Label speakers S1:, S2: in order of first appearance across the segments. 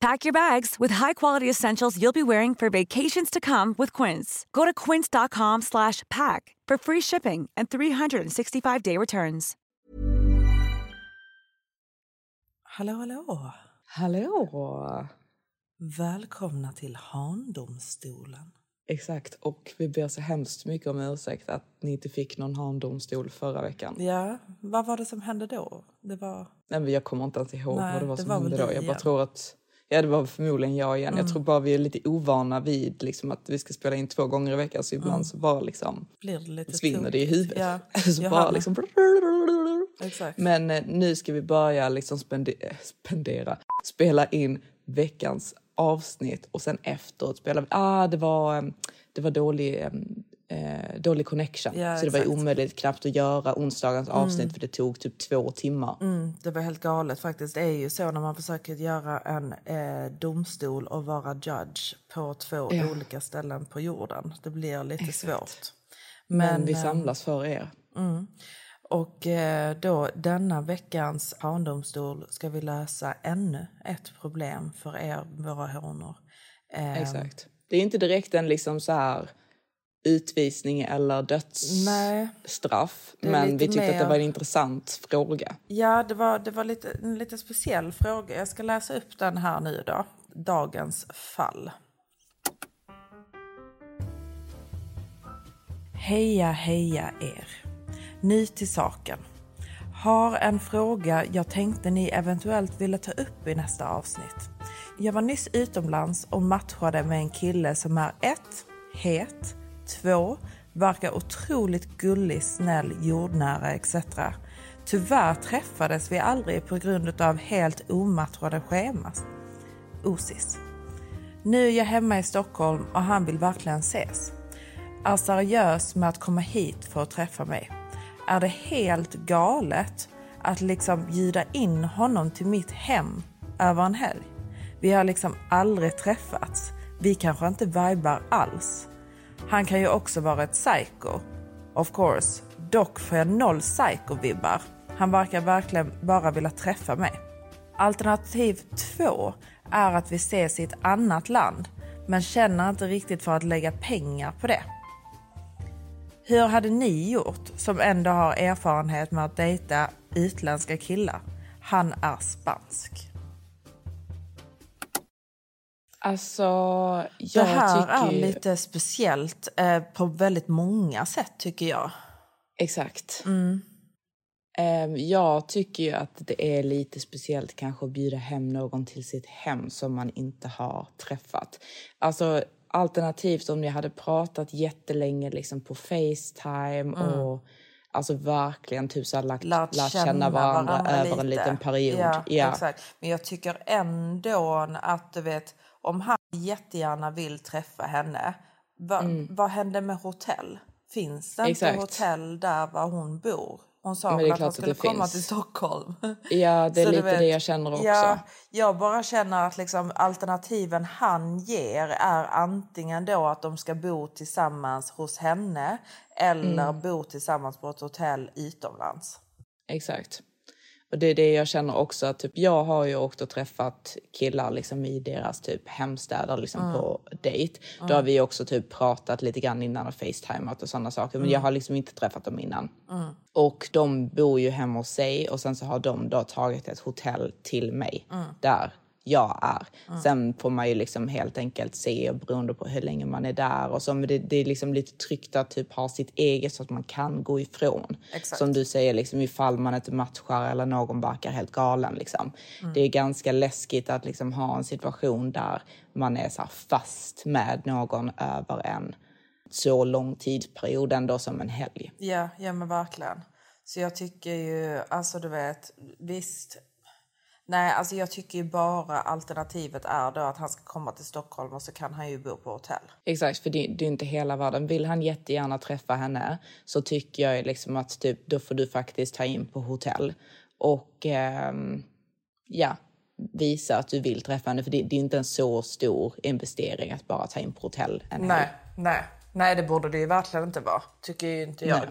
S1: Pack your bags with high-quality essentials you'll be wearing for vacations to come with Quince. Go to quince.com slash pack for free shipping and 365-day returns.
S2: Hallå, hallå!
S3: Hallå!
S2: Välkomna till Handomstolen.
S3: Exakt, och vi ber så hemskt mycket om ursäkt att ni inte fick någon handomstol förra veckan.
S2: Ja, vad var det som hände då? Det var...
S3: Nej, men jag kommer inte ens ihåg
S2: Nej,
S3: vad det var
S2: det
S3: som
S2: var
S3: hände då. Jag bara
S2: igen.
S3: tror att... Ja, det var förmodligen jag igen.
S2: Mm.
S3: Jag tror bara vi är lite ovana vid liksom, att vi ska spela in två gånger i veckan så ibland
S2: Mm.
S3: så bara liksom
S2: Blir det lite
S3: försvinner det i huvudet.
S2: Ja,
S3: så
S2: jag
S3: bara liksom...
S2: Exakt.
S3: Men eh, nu ska vi börja liksom spende eh, spendera, spela in veckans avsnitt och sen efteråt spela... Ah, det var, eh, det var dålig, eh, dålig connection.
S2: Ja,
S3: så det var
S2: exakt.
S3: omöjligt knappt att göra onsdagens avsnitt
S2: Mm.
S3: för det tog typ två timmar.
S2: Mm, det var helt galet faktiskt. Det är ju så när man försöker göra en eh, domstol och vara judge på två
S3: Ja.
S2: olika ställen på jorden. Det blir lite
S3: Exakt.
S2: svårt.
S3: Men, vi
S2: eh,
S3: samlas för er.
S2: Mm. Och eh, då denna veckans handomstol ska vi lösa ännu ett problem för er, våra honor. Eh,
S3: Exakt. Det är inte direkt en liksom så här utvisning eller dödsstraff. Men vi tyckte att det
S2: mer-
S3: var en intressant fråga.
S2: Ja, det var, det var lite, en lite speciell fråga. Jag ska läsa upp den här nu då. Dagens fall. Heja, heja er. Ny till saken. Har en fråga jag tänkte ni eventuellt ville ta upp i nästa avsnitt. Jag var nyss utomlands och matchade med en kille som är ett, Het, 2. verkar otroligt gullig, snäll, jordnära etc. Tyvärr träffades vi aldrig på grund av helt omatchade scheman. Osis. Nu är jag hemma i Stockholm och han vill verkligen ses. Är seriös med att komma hit för att träffa mig. Är det helt galet att liksom bjuda in honom till mitt hem över en helg? Vi har liksom aldrig träffats. Vi kanske inte vibar alls. Han kan ju också vara ett psycho. Of course. Dock får jag noll psycho-vibbar. Han verkar verkligen bara vilja träffa mig. Alternativ två är att vi ses i ett annat land men känner inte riktigt för att lägga pengar på det. Hur hade ni gjort som ändå har erfarenhet med att dejta utländska killar? Han är spansk.
S3: Alltså,
S2: Det
S3: jag
S2: här är
S3: tycker ju-
S2: lite speciellt eh, på väldigt många sätt tycker jag.
S3: Exakt.
S2: Mm.
S3: Ehm, jag tycker ju att det är lite speciellt kanske att bjuda hem någon till sitt hem som man inte har träffat. Alltså alternativt om ni hade pratat jättelänge liksom på Facetime
S2: Mm.
S3: och alltså verkligen typ så här lagt,
S2: lärt
S3: lärt känna varandra, över en
S2: lite.
S3: liten period.
S2: Ja,
S3: Ja.
S2: Exakt. Men jag tycker ändå att du vet, om han jättegärna vill träffa henne, va, vad händer med hotell? Finns det inte
S3: Mm. Exakt.
S2: hotell där var hon bor? Hon sa väl att
S3: att
S2: skulle komma
S3: finns.
S2: till Stockholm.
S3: Ja, det är lite det jag känner också.
S2: Ja, jag bara känner att liksom alternativen han ger är antingen då att de ska bo tillsammans hos henne eller
S3: Mm.
S2: bo tillsammans på ett hotell utomlands.
S3: Exakt. Och det är det jag känner också. Att typ, jag har ju åkt och träffat killar liksom, i deras typ, hemstäder liksom,
S2: Mm.
S3: på dejt. Då
S2: Mm.
S3: har vi också typ, pratat lite grann innan och facetimat och sådana saker. Men
S2: Mm.
S3: jag har liksom inte träffat dem innan. Och de bor ju hemma hos sig och sen så har de då tagit ett hotell till mig där jag är. Sen får man ju liksom helt enkelt se beroende på hur länge man är där och så. Men det, det är liksom lite tryggt att typ ha sitt eget så att man kan gå ifrån.
S2: Exakt.
S3: Som du säger, liksom, ifall man inte matchar eller någon verkar helt galen. Liksom. Det är ganska läskigt att liksom ha en situation där man är så fast med någon över en så lång tidsperiod ändå som en helg.
S2: Ja, ja men verkligen. Så jag tycker ju, alltså du vet, visst. Nej, alltså jag tycker ju bara alternativet är då att han ska komma till Stockholm och så kan han ju bo på hotell.
S3: Exakt, för det, det är inte hela världen. Vill han jättegärna träffa henne så tycker jag liksom att typ, då får du faktiskt ta in på hotell och ehm, ja, visa att du vill träffa henne. För det, det är inte en så stor investering att bara ta in på hotell en.
S2: Nej, nej. Nej, det borde det ju verkligen inte vara, tycker inte jag.
S3: Nej.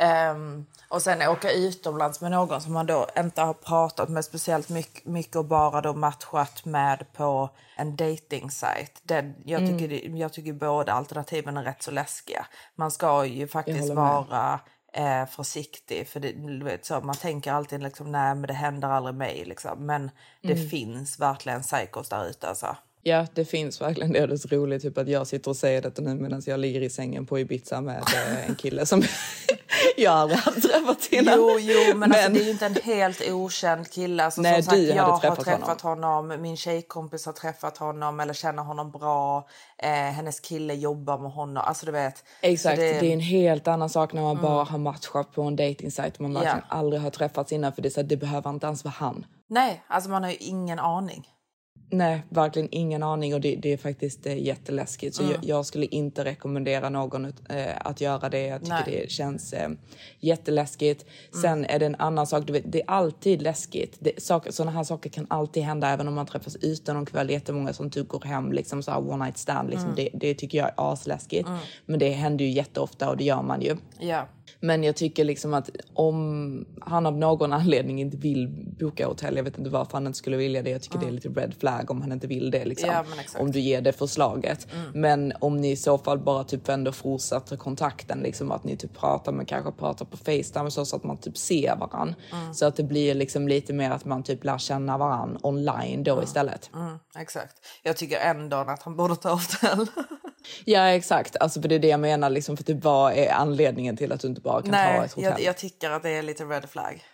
S2: Ehm, och sen åka utomlands med någon som man då inte har pratat med speciellt mycket, mycket och bara då matchat med på en dating site. jag, tycker, det- jag tycker båda alternativen är rätt så läskiga. Man ska ju faktiskt vara eh, försiktig. För det, du vet, så, man tänker alltid liksom, nej men det händer aldrig mig. Liksom. Men det finns verkligen psykos där ute. Alltså.
S3: Ja, det finns verkligen det. Det är så roligt typ att jag sitter och säger detta nu medan jag ligger i sängen på Ibiza med eh, en kille som jag aldrig har träffat innan.
S2: Jo, jo, men, Alltså, det är ju inte en helt okänd kille. Alltså,
S3: Nej,
S2: som sagt, jag har
S3: träffat
S2: träffat honom. min tjejkompis har träffat honom eller känner honom bra. Eh, hennes kille jobbar med honom. Alltså du vet.
S3: Exakt, det...
S2: det-
S3: är en helt annan sak när man bara har matchat på en dejtingsajt och man verkligen aldrig har träffats innan för det, så att det behöver inte ens vara han.
S2: Nej, alltså man har ju ingen aning.
S3: Nej, verkligen ingen aning och det, det är faktiskt eh, jätteläskigt. Så jag, jag skulle inte rekommendera någon ut- eh, att göra det. Jag tycker
S2: Nej.
S3: det känns eh, jätteläskigt. Sen är det en annan sak, du vet, det är alltid läskigt. Det, saker, såna här saker kan alltid hända även om man träffas ute någon kväll. Jättemånga som typ går hem liksom så one night stand. Liksom. Det, det tycker jag är asläskigt. Men det händer ju jätteofta och det gör man ju.
S2: Ja.
S3: Men jag tycker liksom att om han av någon anledning inte vill boka hotell, jag vet inte varför han inte skulle vilja det. Jag tycker det är lite red flag om han inte vill det. Liksom,
S2: Ja. Mm.
S3: om du ger det förslaget. Men om ni i så fall bara typ ändå fortsätter kontakten, liksom att ni typ pratar, men kanske pratar på Facetime så, så att man typ ser varann.
S2: Mm.
S3: Så att det blir liksom lite mer att man typ lär känna varann online då istället.
S2: Mm, exakt. Jag tycker ändå att han borde ta hotell.
S3: Ja exakt, alltså för det är det jag menar liksom, för typ vad är anledningen till att du inte bara kan ta
S2: Nej,
S3: ett hotell?
S2: jag, jag tycker att det är lite red flag.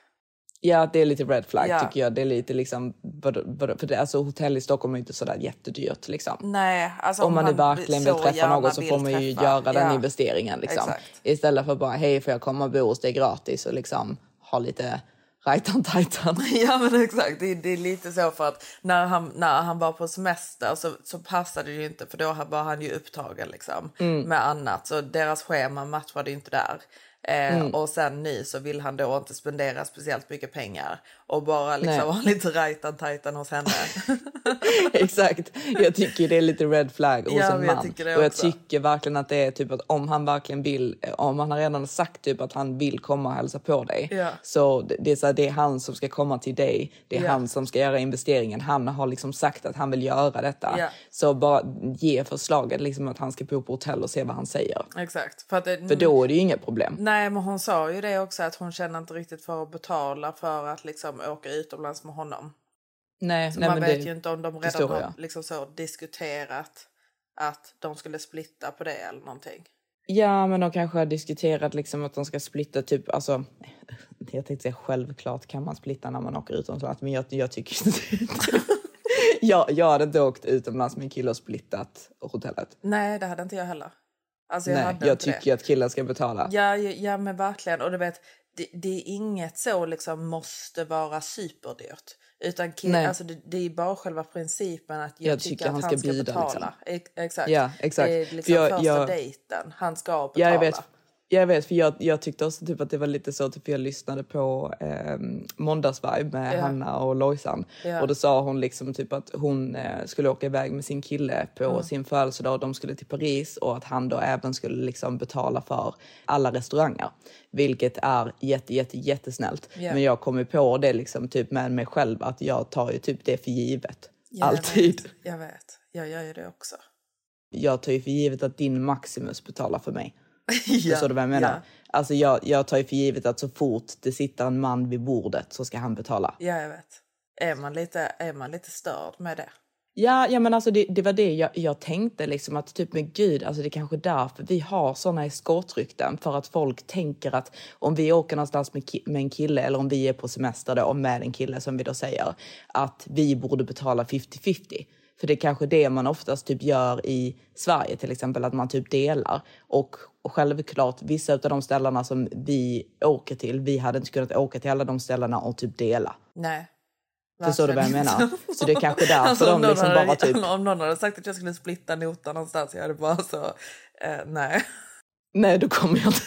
S3: Ja, det är lite red flag
S2: Ja.
S3: tycker jag. Det är lite liksom, för det, alltså, hotell i Stockholm är inte sådär jättedyrt. Liksom.
S2: Nej, alltså
S3: Om man nu verkligen vill träffa någon så får man ju
S2: träffa.
S3: göra den
S2: Ja.
S3: investeringen. Liksom.
S2: Exakt.
S3: Istället för bara, hej får jag komma och bo hos dig gratis och liksom ha lite rajtan tajtan.
S2: Ja men exakt, det, det är lite så för att när han, när han var på semester så, så passade det ju inte för då var han ju upptagen liksom
S3: Mm.
S2: med annat så deras schema matchade ju inte där. Eh,
S3: Mm.
S2: Och sen nu så vill han då inte spendera speciellt mycket pengar och bara liksom ha lite rajtan tajtan hos henne.
S3: Exakt. Jag tycker det är lite red flag hos
S2: Ja,
S3: en
S2: jag
S3: man.
S2: det
S3: och jag tycker verkligen att det är typ att om han verkligen vill, om han har redan sagt typ att han vill komma och hälsa på dig.
S2: Ja.
S3: Så det är, så här, det är han som ska komma till dig. Det är
S2: Ja.
S3: han som ska göra investeringen. Han har liksom sagt att han vill göra detta. Så bara ge förslaget liksom att han ska bo på hotell och se vad han säger.
S2: exakt. För, det,
S3: För då är det ju inga problem.
S2: Nej men hon sa ju det också att hon känner inte riktigt för att betala för att liksom åka utomlands med honom.
S3: Nej,
S2: Så
S3: nej
S2: man vet ju inte om de redan har liksom så diskuterat att de skulle splitta på det eller någonting.
S3: Ja, men de kanske har diskuterat liksom att de ska splitta typ, alltså jag tänkte säga självklart kan man splitta när man åker utomlands, men jag, jag tycker inte jag, jag hade inte åkt utomlands med en kille och splittat hotellet.
S2: Nej, det hade inte jag heller. Alltså jag
S3: Nej, jag tycker
S2: det.
S3: att killen ska betala.
S2: Ja, ja, ja, men verkligen. Och du vet, det, det är inget så liksom måste vara superdyrt. Utan kill, alltså det, det är bara själva principen att jag,
S3: Jag
S2: tycker,
S3: tycker
S2: att
S3: han
S2: han
S3: ska
S2: ska,
S3: bjuda,
S2: betala. Ex- Exakt.
S3: Ja, exakt.
S2: Det är liksom
S3: jag-
S2: första
S3: jag-
S2: dejten. Han ska betala.
S3: Ja, jag vet. Jag vet, för jag, jag tyckte också typ att det var lite så, typ jag lyssnade på eh, Måndagsvibe med
S2: Ja.
S3: Hanna och Lojsan.
S2: Ja.
S3: Och då sa hon liksom typ att hon eh, skulle åka iväg med sin kille på
S2: Mm.
S3: sin födelsedag och de skulle till Paris och att han då även skulle liksom betala för alla restauranger. Vilket är jätte, jätte, jättesnällt.
S2: Ja.
S3: Men jag kom ju på det liksom typ med mig själv att jag tar ju typ det för givet.
S2: Ja, jag
S3: Alltid.
S2: vet. Jag vet. Jag gör ju det också.
S3: Jag tar ju för givet att din Maximus betalar för mig.
S2: Ja,
S3: Förstår du vad jag menar?
S2: Ja,
S3: Alltså jag, jag tar ju för givet att så fort det sitter en man vid bordet så ska han betala.
S2: ja jag vet. är man lite, är man lite störd med det.
S3: Ja, ja men alltså det, det var det jag, jag tänkte liksom att typ men gud, alltså det är kanske därför vi har såna eskortrykten för att folk tänker att om vi åker någonstans med, ki- med en kille eller om vi är på semester då med en kille som vi då säger att vi borde betala 50-50. För det är kanske det man oftast typ gör i Sverige till exempel, att man typ delar. Och, och självklart, vissa av de ställena som vi åker till, vi hade inte kunnat åka till alla de ställena och typ dela.
S2: Nej.
S3: Förstår du vad jag menar? Så det är kanske därför
S2: Alltså,
S3: de
S2: någon
S3: liksom
S2: hade-
S3: bara typ...
S2: Om någon hade sagt att jag skulle splitta notan någonstans, jag hade bara så... Eh, nej.
S3: Nej, då kommer jag inte...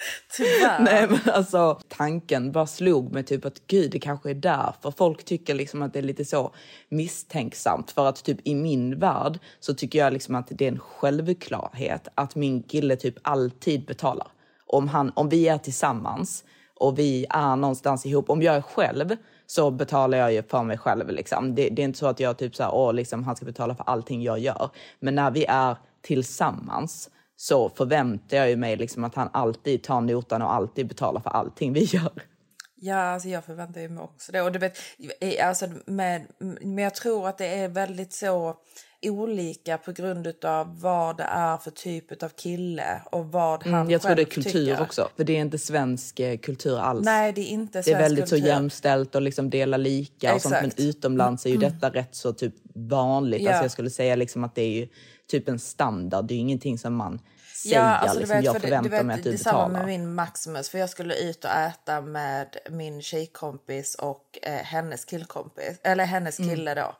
S2: Tyvärr.
S3: Nej, men alltså tanken bara slog mig typ att gud, det kanske är därför folk tycker liksom att det är lite så misstänksamt. För att typ i min värld så tycker jag liksom att det är en självklarhet att min kille typ alltid betalar. Om, han, om vi är tillsammans och vi är någonstans ihop, om jag är själv så betalar jag ju för mig själv. Liksom. Det, det är inte så att jag typ så här, åh, liksom, han ska betala för allting jag gör. Men när vi är tillsammans så förväntar jag ju mig liksom att han alltid tar notan och alltid betalar för allting vi gör.
S2: Ja, alltså jag förväntar mig också det. Och du vet, alltså med, men jag tror att det är väldigt så olika på grund av vad det är för typ av kille och vad han
S3: Mm, jag tror det är kultur
S2: tycker.
S3: också, för det är inte svensk eh, kultur alls.
S2: Nej, det är inte
S3: det är väldigt så
S2: kultur.
S3: jämställt och liksom dela lika och sånt. Men
S2: Exakt. Mm.
S3: utomlands är ju detta rätt så typ vanligt.
S2: Ja.
S3: Alltså jag skulle säga liksom att det är ju typ en standard. Det är ju ingenting som man säger
S2: Ja, alltså, du
S3: liksom,
S2: vet,
S3: jag
S2: för det-
S3: förväntar
S2: vet,
S3: mig att
S2: det
S3: du
S2: är samma
S3: betalar.
S2: med min Maximus. För jag skulle ut och äta med min tjejkompis och eh, hennes killkompis. Eller hennes
S3: Mm.
S2: kille då.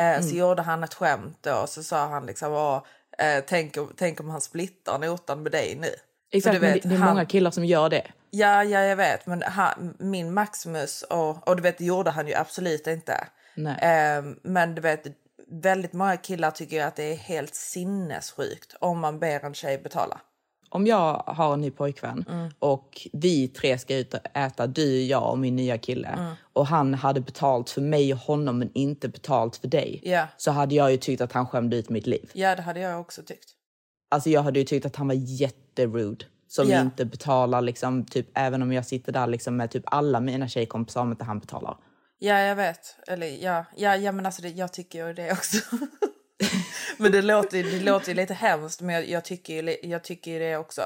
S2: Eh, Så gjorde han ett skämt då. Och så sa han liksom, Åh, eh, tänk, om- tänk om han splittar notan med dig nu.
S3: Exakt,
S2: vet,
S3: det, det är
S2: han-
S3: många killar som gör det.
S2: Ja, ja, jag vet. Men han, min Maximus, och, och du vet, det gjorde han ju absolut inte. Eh, men du vet, väldigt många killar tycker att det är helt sinnessjukt om man ber en tjej betala.
S3: Om jag har en ny pojkvän
S2: Mm.
S3: och vi tre ska ut och äta, du, jag och min nya kille
S2: Mm.
S3: och han hade betalt för mig och honom men inte betalt för dig
S2: Ja.
S3: så hade jag ju tyckt att han skämde ut mitt liv.
S2: Ja, det hade jag också tyckt.
S3: Alltså jag hade ju tyckt att han var jätterude som
S2: Ja.
S3: inte betalar liksom typ även om jag sitter där liksom med typ alla mina tjejkompisar om inte han betalar.
S2: Ja, jag vet. Eller ja, ja, ja men alltså det, jag tycker ju det också. men det låter, det låter ju lite hemskt, men jag, jag, tycker, ju, jag tycker det också.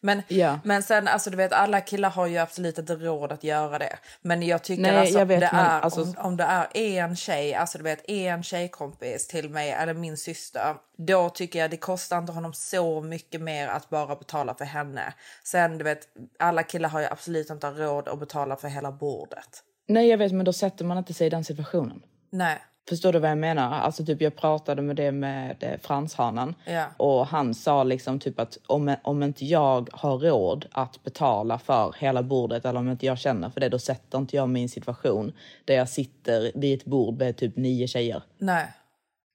S2: Men,
S3: Ja.
S2: men sen, alltså du vet, alla killar har ju absolut inte råd att göra det. Men jag tycker
S3: Nej,
S2: alltså,
S3: jag vet,
S2: det
S3: men
S2: är,
S3: alltså-
S2: om, om det är en tjej, alltså du vet, en tjejkompis till mig, eller min syster, då tycker jag det kostar inte honom så mycket mer att bara betala för henne. Sen, du vet, alla killar har ju absolut inte råd att betala för hela bordet.
S3: Nej jag vet men då sätter man inte sig i den situationen.
S2: Nej.
S3: Förstår du vad jag menar? Alltså typ jag pratade med det med eh, franshanen
S2: Ja.
S3: och han sa liksom typ att om, om inte jag har råd att betala för hela bordet eller om inte jag känner för det då sätter inte jag en situation där jag sitter vid ett bord med typ nio tjejer.
S2: Nej.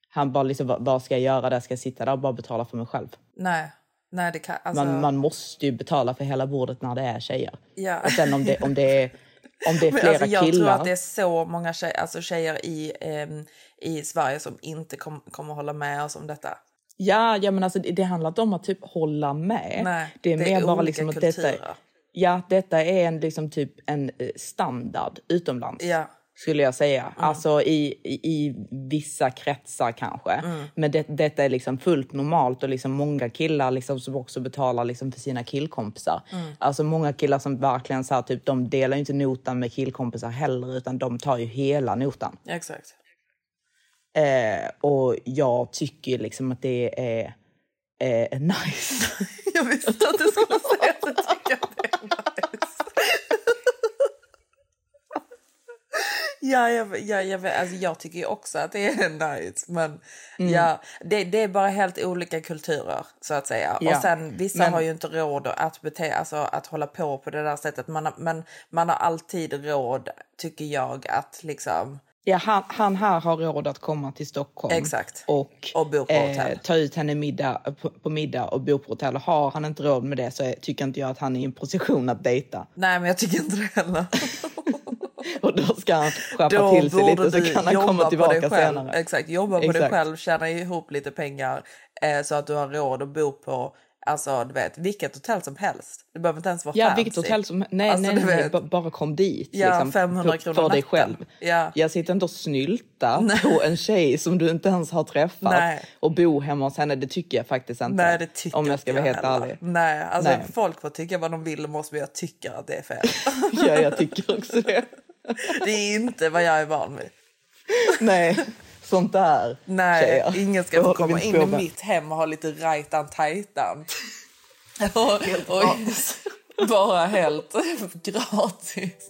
S3: Han bara liksom vad, ska jag göra där? Ska jag sitta där och bara betala för mig själv?
S2: Nej, nej det kan... Alltså,
S3: Man, man måste ju betala för hela bordet när det är tjejer.
S2: Ja.
S3: Och sen om det, om det är, om det är
S2: men
S3: flera
S2: alltså, jag
S3: killar.
S2: tror att det är så många tjejer, alltså tjejer i, ehm, i Sverige som inte kom, kommer hålla med oss om detta.
S3: Ja, ja men alltså det, handlar inte om att typ hålla med.
S2: Nej,
S3: det är
S2: det är
S3: mer bara
S2: olika
S3: liksom att detta, ja, detta är en liksom typ en eh, standard utomlands.
S2: Ja.
S3: Skulle jag säga.
S2: Mm.
S3: Alltså i, i, i vissa kretsar kanske.
S2: Mm.
S3: Men det, detta är liksom fullt normalt och liksom många killar liksom som också betalar liksom för sina killkompisar.
S2: Mm.
S3: Alltså många killar som verkligen så här, typ, de delar inte notan med killkompisar heller utan de tar ju hela notan.
S2: Exakt.
S3: Eh, och jag tycker liksom att det är eh, nice.
S2: Jag visste att du skulle säga att du tycker att det är nice. Ja, jag, jag, jag, alltså jag tycker ju också att det är nice. Men
S3: Mm.
S2: ja, det, det är bara helt olika kulturer så att säga.
S3: Ja,
S2: Och sen vissa
S3: men-
S2: har ju inte råd att, bete, alltså, att hålla på på det där sättet. Man har, men man har alltid råd, tycker jag, att liksom...
S3: Ja, han, han här har råd att komma till Stockholm
S2: Exakt.
S3: och,
S2: Och hotell.
S3: ta ut henne middag, på, på middag och bo på hotell. Har han inte råd med det så tycker inte jag att han är i en position att dejta.
S2: Nej, men jag tycker inte det heller.
S3: Och då ska han skärpa
S2: Då
S3: till sig lite så kan han komma tillbaka
S2: dig
S3: senare.
S2: Exakt, jobba på dig
S3: Exakt.
S2: själv, tjäna ihop lite pengar eh, så att du har råd att bo på Alltså du vet, vilket hotell som helst. Det behöver inte ens vara
S3: Ja,
S2: fancy.
S3: vilket hotell som... Nej,
S2: Alltså,
S3: nej, nej, ba- bara kom dit.
S2: Ja,
S3: liksom,
S2: 500
S3: för,
S2: kronor
S3: för dig själv.
S2: Ja.
S3: Jag sitter inte och snylta på en tjej som du inte ens har träffat
S2: Nej.
S3: och bo hemma hos henne. Det tycker jag faktiskt inte.
S2: Nej, det tycker
S3: Om jag ska vara helt
S2: heller.
S3: ärlig.
S2: Nej, alltså
S3: Nej.
S2: folk får tycka vad de vill om oss, men jag tycker att det är fel.
S3: Ja, jag tycker också det.
S2: Det är inte vad jag är van vid.
S3: Nej, sånt där
S2: Nej,
S3: tjejer.
S2: ingen ska få komma in i mitt hem och ha lite rajtan tajtan. och, och bara helt gratis.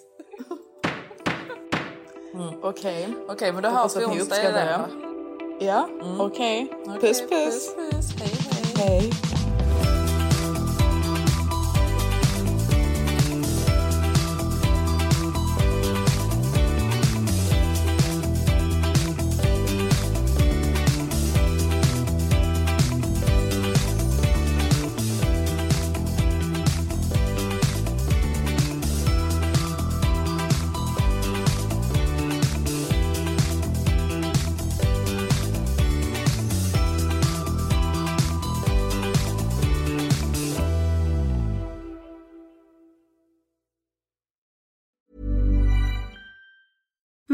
S3: Okej.
S2: Okej, men då hörs vi onsdag
S3: det. Ja, okej. Puss, puss.
S2: Puss, puss. Hej, hej.
S3: Hej.